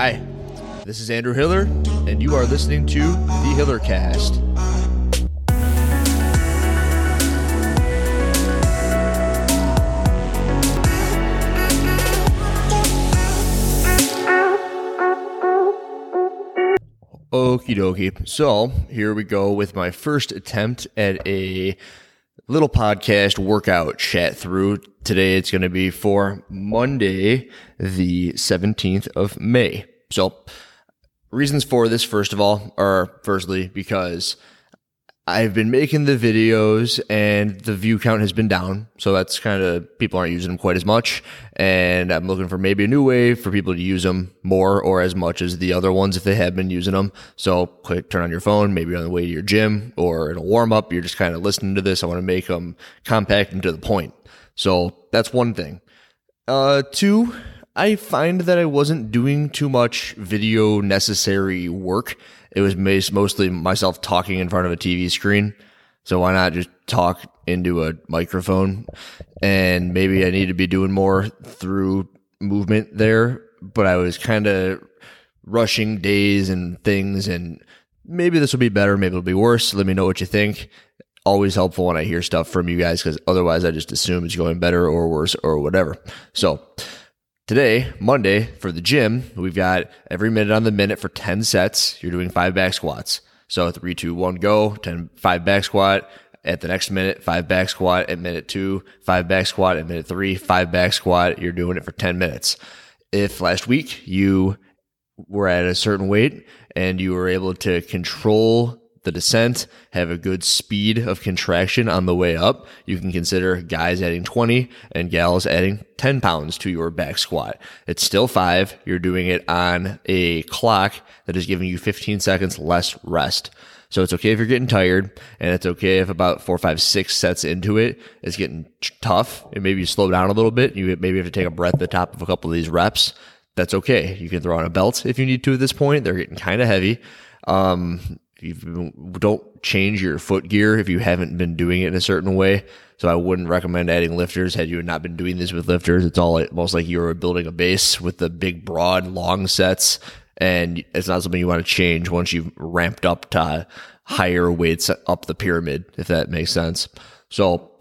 Hi, this is Andrew Hiller, and you are listening to the Hiller Cast. Okie dokie. So here we go with my first attempt at a little podcast workout chat through. Today it's going to be for Monday, the 17th of May. So reasons for this, first of all, are firstly because I've been making the videos and the view count has been down. So that's kind of people aren't using them quite as much. And I'm looking for maybe a new way for people to use them more or as much as the other ones if they have been using them. So click, turn on your phone, maybe on the way to your gym or in a warm up. You're just kind of listening to this. I want to make them compact and to the point. So that's one thing. Uh, two, I find that I wasn't doing too much video necessary work. It was mostly myself talking in front of a TV screen. So why not just talk into a microphone? And maybe I need to be doing more through movement there, but I was kind of rushing days and things and maybe this will be better, maybe it'll be worse. Let me know what you think. Always helpful when I hear stuff from you guys because otherwise I just assume it's going better or worse or whatever. So, Today, Monday, for the gym, we've got every minute on the minute for 10 sets. You're doing five back squats. So three, two, one, go, 10, five back squat. At the next minute, five back squat. At minute two, five back squat. At minute three, five back squat. You're doing it for 10 minutes. If last week you were at a certain weight and you were able to control the descent, have a good speed of contraction on the way up, you can consider guys adding 20 and gals adding 10 pounds to your back squat. It's still five. You're doing it on a clock that is giving you 15 seconds less rest. So it's okay if you're getting tired and it's okay if about four, five, six sets into it, it's getting tough and maybe you slow down a little bit. You maybe have to take a breath at the top of a couple of these reps. That's okay. You can throw on a belt if you need to at this point. They're getting kind of heavy. Um, you don't change your foot gear if you haven't been doing it in a certain way. So I wouldn't recommend adding lifters had you not been doing this with lifters. It's all almost like you were building a base with the big, broad, long sets. And it's not something you want to change once you've ramped up to higher weights up the pyramid, if that makes sense. So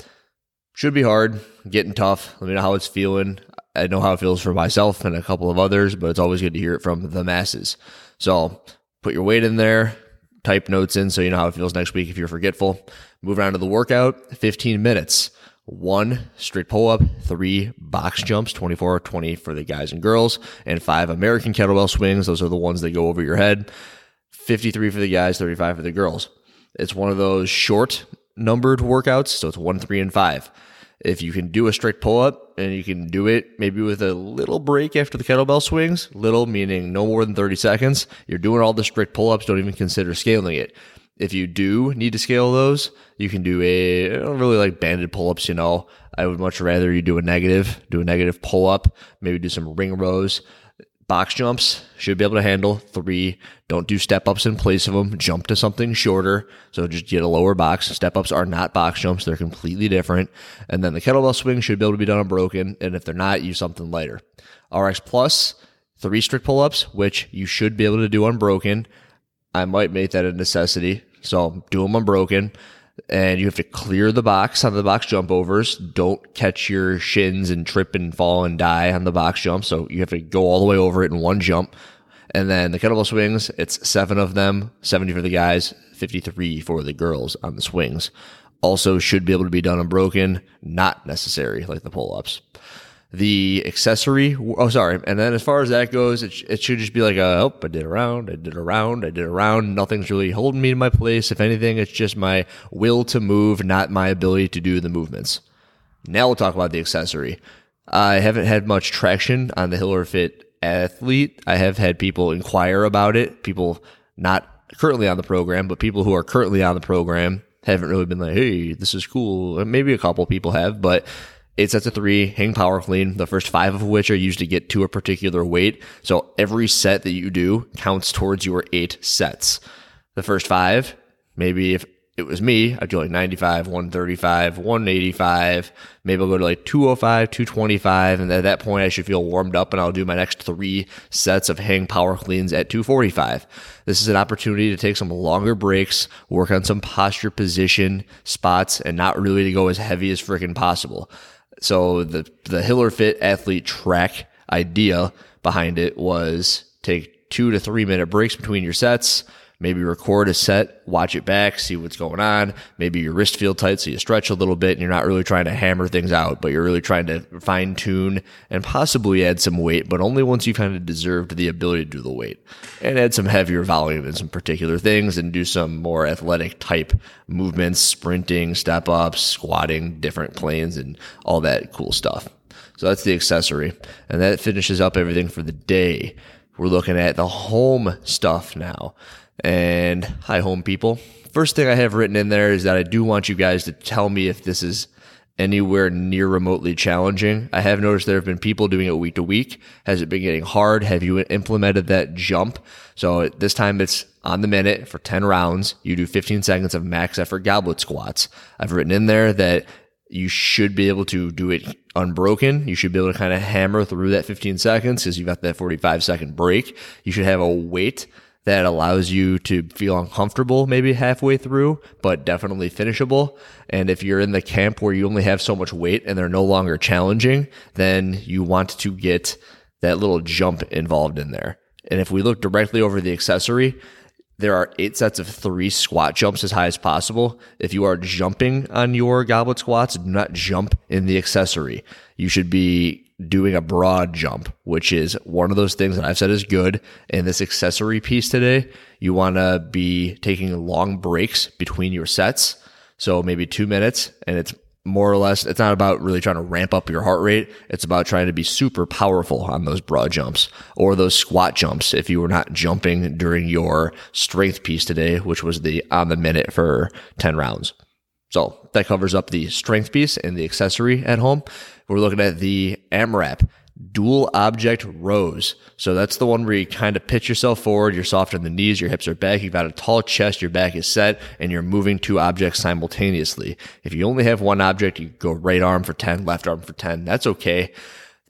should be hard, getting tough. Let me know how it's feeling. I know how it feels for myself and a couple of others, but it's always good to hear it from the masses. So put your weight in there, type notes in so you know how it feels next week if you're forgetful. Move on to the workout, 15 minutes. One straight pull up, three box jumps, 24 20 for the guys and girls, and five American kettlebell swings. Those are the ones that go over your head. 53 for the guys, 35 for the girls. It's one of those short numbered workouts, so it's one, three, and five. If you can do a straight pull up and you can do it maybe with a little break after the kettlebell swings, little meaning no more than 30 seconds, you're doing all the strict pull ups, don't even consider scaling it. If you do need to scale those, you can do a, I don't really like banded pull ups, you know. I would much rather you do a negative, do a negative pull up, maybe do some ring rows. Box jumps should be able to handle three. Don't do step ups in place of them. Jump to something shorter. So just get a lower box. Step ups are not box jumps. They're completely different. And then the kettlebell swing should be able to be done unbroken. And if they're not, use something lighter. RX plus, three strict pull ups, which you should be able to do unbroken. I might make that a necessity. So do them unbroken and you have to clear the box on the box jump overs. Don't catch your shins and trip and fall and die on the box jump. So you have to go all the way over it in one jump. And then the kettlebell swings, it's seven of them, 70 for the guys, 53 for the girls on the swings. Also should be able to be done unbroken, not necessary like the pull ups the accessory. Oh, sorry. And then as far as that goes, it, it should just be like, a, oh, I did a round, I did a round, I did a round. Nothing's really holding me in my place. If anything, it's just my will to move, not my ability to do the movements. Now we'll talk about the accessory. I haven't had much traction on the Hiller Fit athlete. I have had people inquire about it. People not currently on the program, but people who are currently on the program haven't really been like, hey, this is cool. Maybe a couple people have, but eight sets of three, hang power clean, the first five of which are used to get to a particular weight. So every set that you do counts towards your eight sets. The first five, maybe if it was me, I'd do like 95, 135, 185. Maybe I'll go to like 205, 225. And at that point, I should feel warmed up and I'll do my next three sets of hang power cleans at 245. This is an opportunity to take some longer breaks, work on some posture position spots, and not really to go as heavy as freaking possible. So the, the Hiller Fit athlete track idea behind it was take two to three minute breaks between your sets Maybe record a set, watch it back, see what's going on. Maybe your wrist feel tight, so you stretch a little bit and you're not really trying to hammer things out, but you're really trying to fine tune and possibly add some weight, but only once you've kind of deserved the ability to do the weight and add some heavier volume in some particular things and do some more athletic type movements, sprinting, step ups, squatting, different planes and all that cool stuff. So that's the accessory. And that finishes up everything for the day. We're looking at the home stuff now. And hi, home people. First thing I have written in there is that I do want you guys to tell me if this is anywhere near remotely challenging. I have noticed there have been people doing it week to week. Has it been getting hard? Have you implemented that jump? So this time it's on the minute for 10 rounds. You do 15 seconds of max effort goblet squats. I've written in there that you should be able to do it unbroken. You should be able to kind of hammer through that 15 seconds because you've got that 45 second break. You should have a weight that allows you to feel uncomfortable maybe halfway through, but definitely finishable. And if you're in the camp where you only have so much weight and they're no longer challenging, then you want to get that little jump involved in there. And if we look directly over the accessory, there are eight sets of three squat jumps as high as possible. If you are jumping on your goblet squats, do not jump in the accessory. You should be doing a broad jump, which is one of those things that I've said is good. In this accessory piece today, you want to be taking long breaks between your sets. So maybe two minutes and it's more or less, it's not about really trying to ramp up your heart rate. It's about trying to be super powerful on those broad jumps or those squat jumps. If you were not jumping during your strength piece today, which was the on the minute for 10 rounds. So that covers up the strength piece and the accessory at home. We're looking at the AMRAP dual object rows. So that's the one where you kind of pitch yourself forward, you're soft on the knees, your hips are back, you've got a tall chest, your back is set, and you're moving two objects simultaneously. If you only have one object, you go right arm for 10, left arm for 10. That's okay.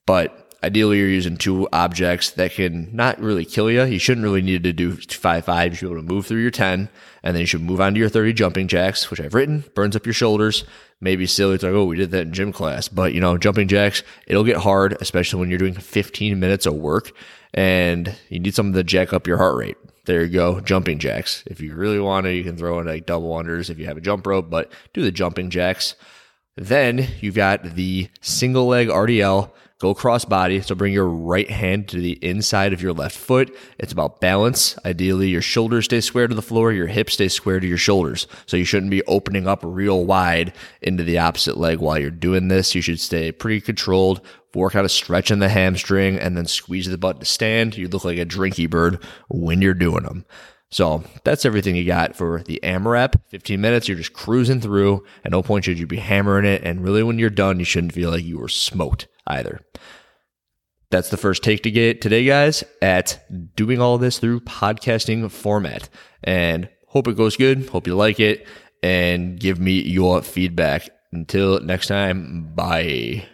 But ideally you're using two objects that can not really kill you. You shouldn't really need to do five five. You should be able to move through your 10 and then you should move on to your 30 jumping jacks, which I've written, burns up your shoulders. Maybe silly. It's like, oh, we did that in gym class, but you know, jumping jacks, it'll get hard, especially when you're doing 15 minutes of work and you need something to jack up your heart rate. There you go. Jumping jacks. If you really want to, you can throw in like double unders if you have a jump rope, but do the jumping jacks. Then you've got the single leg RDL Go cross body. So bring your right hand to the inside of your left foot. It's about balance. Ideally, your shoulders stay square to the floor, your hips stay square to your shoulders. So you shouldn't be opening up real wide into the opposite leg while you're doing this. You should stay pretty controlled. Work out a stretch in the hamstring and then squeeze the butt to stand. You look like a drinky bird when you're doing them. So that's everything you got for the AMRAP. 15 minutes, you're just cruising through. At no point should you be hammering it. And really, when you're done, you shouldn't feel like you were smoked either. That's the first take to get today, guys, at doing all this through podcasting format. And hope it goes good. Hope you like it and give me your feedback. Until next time, bye.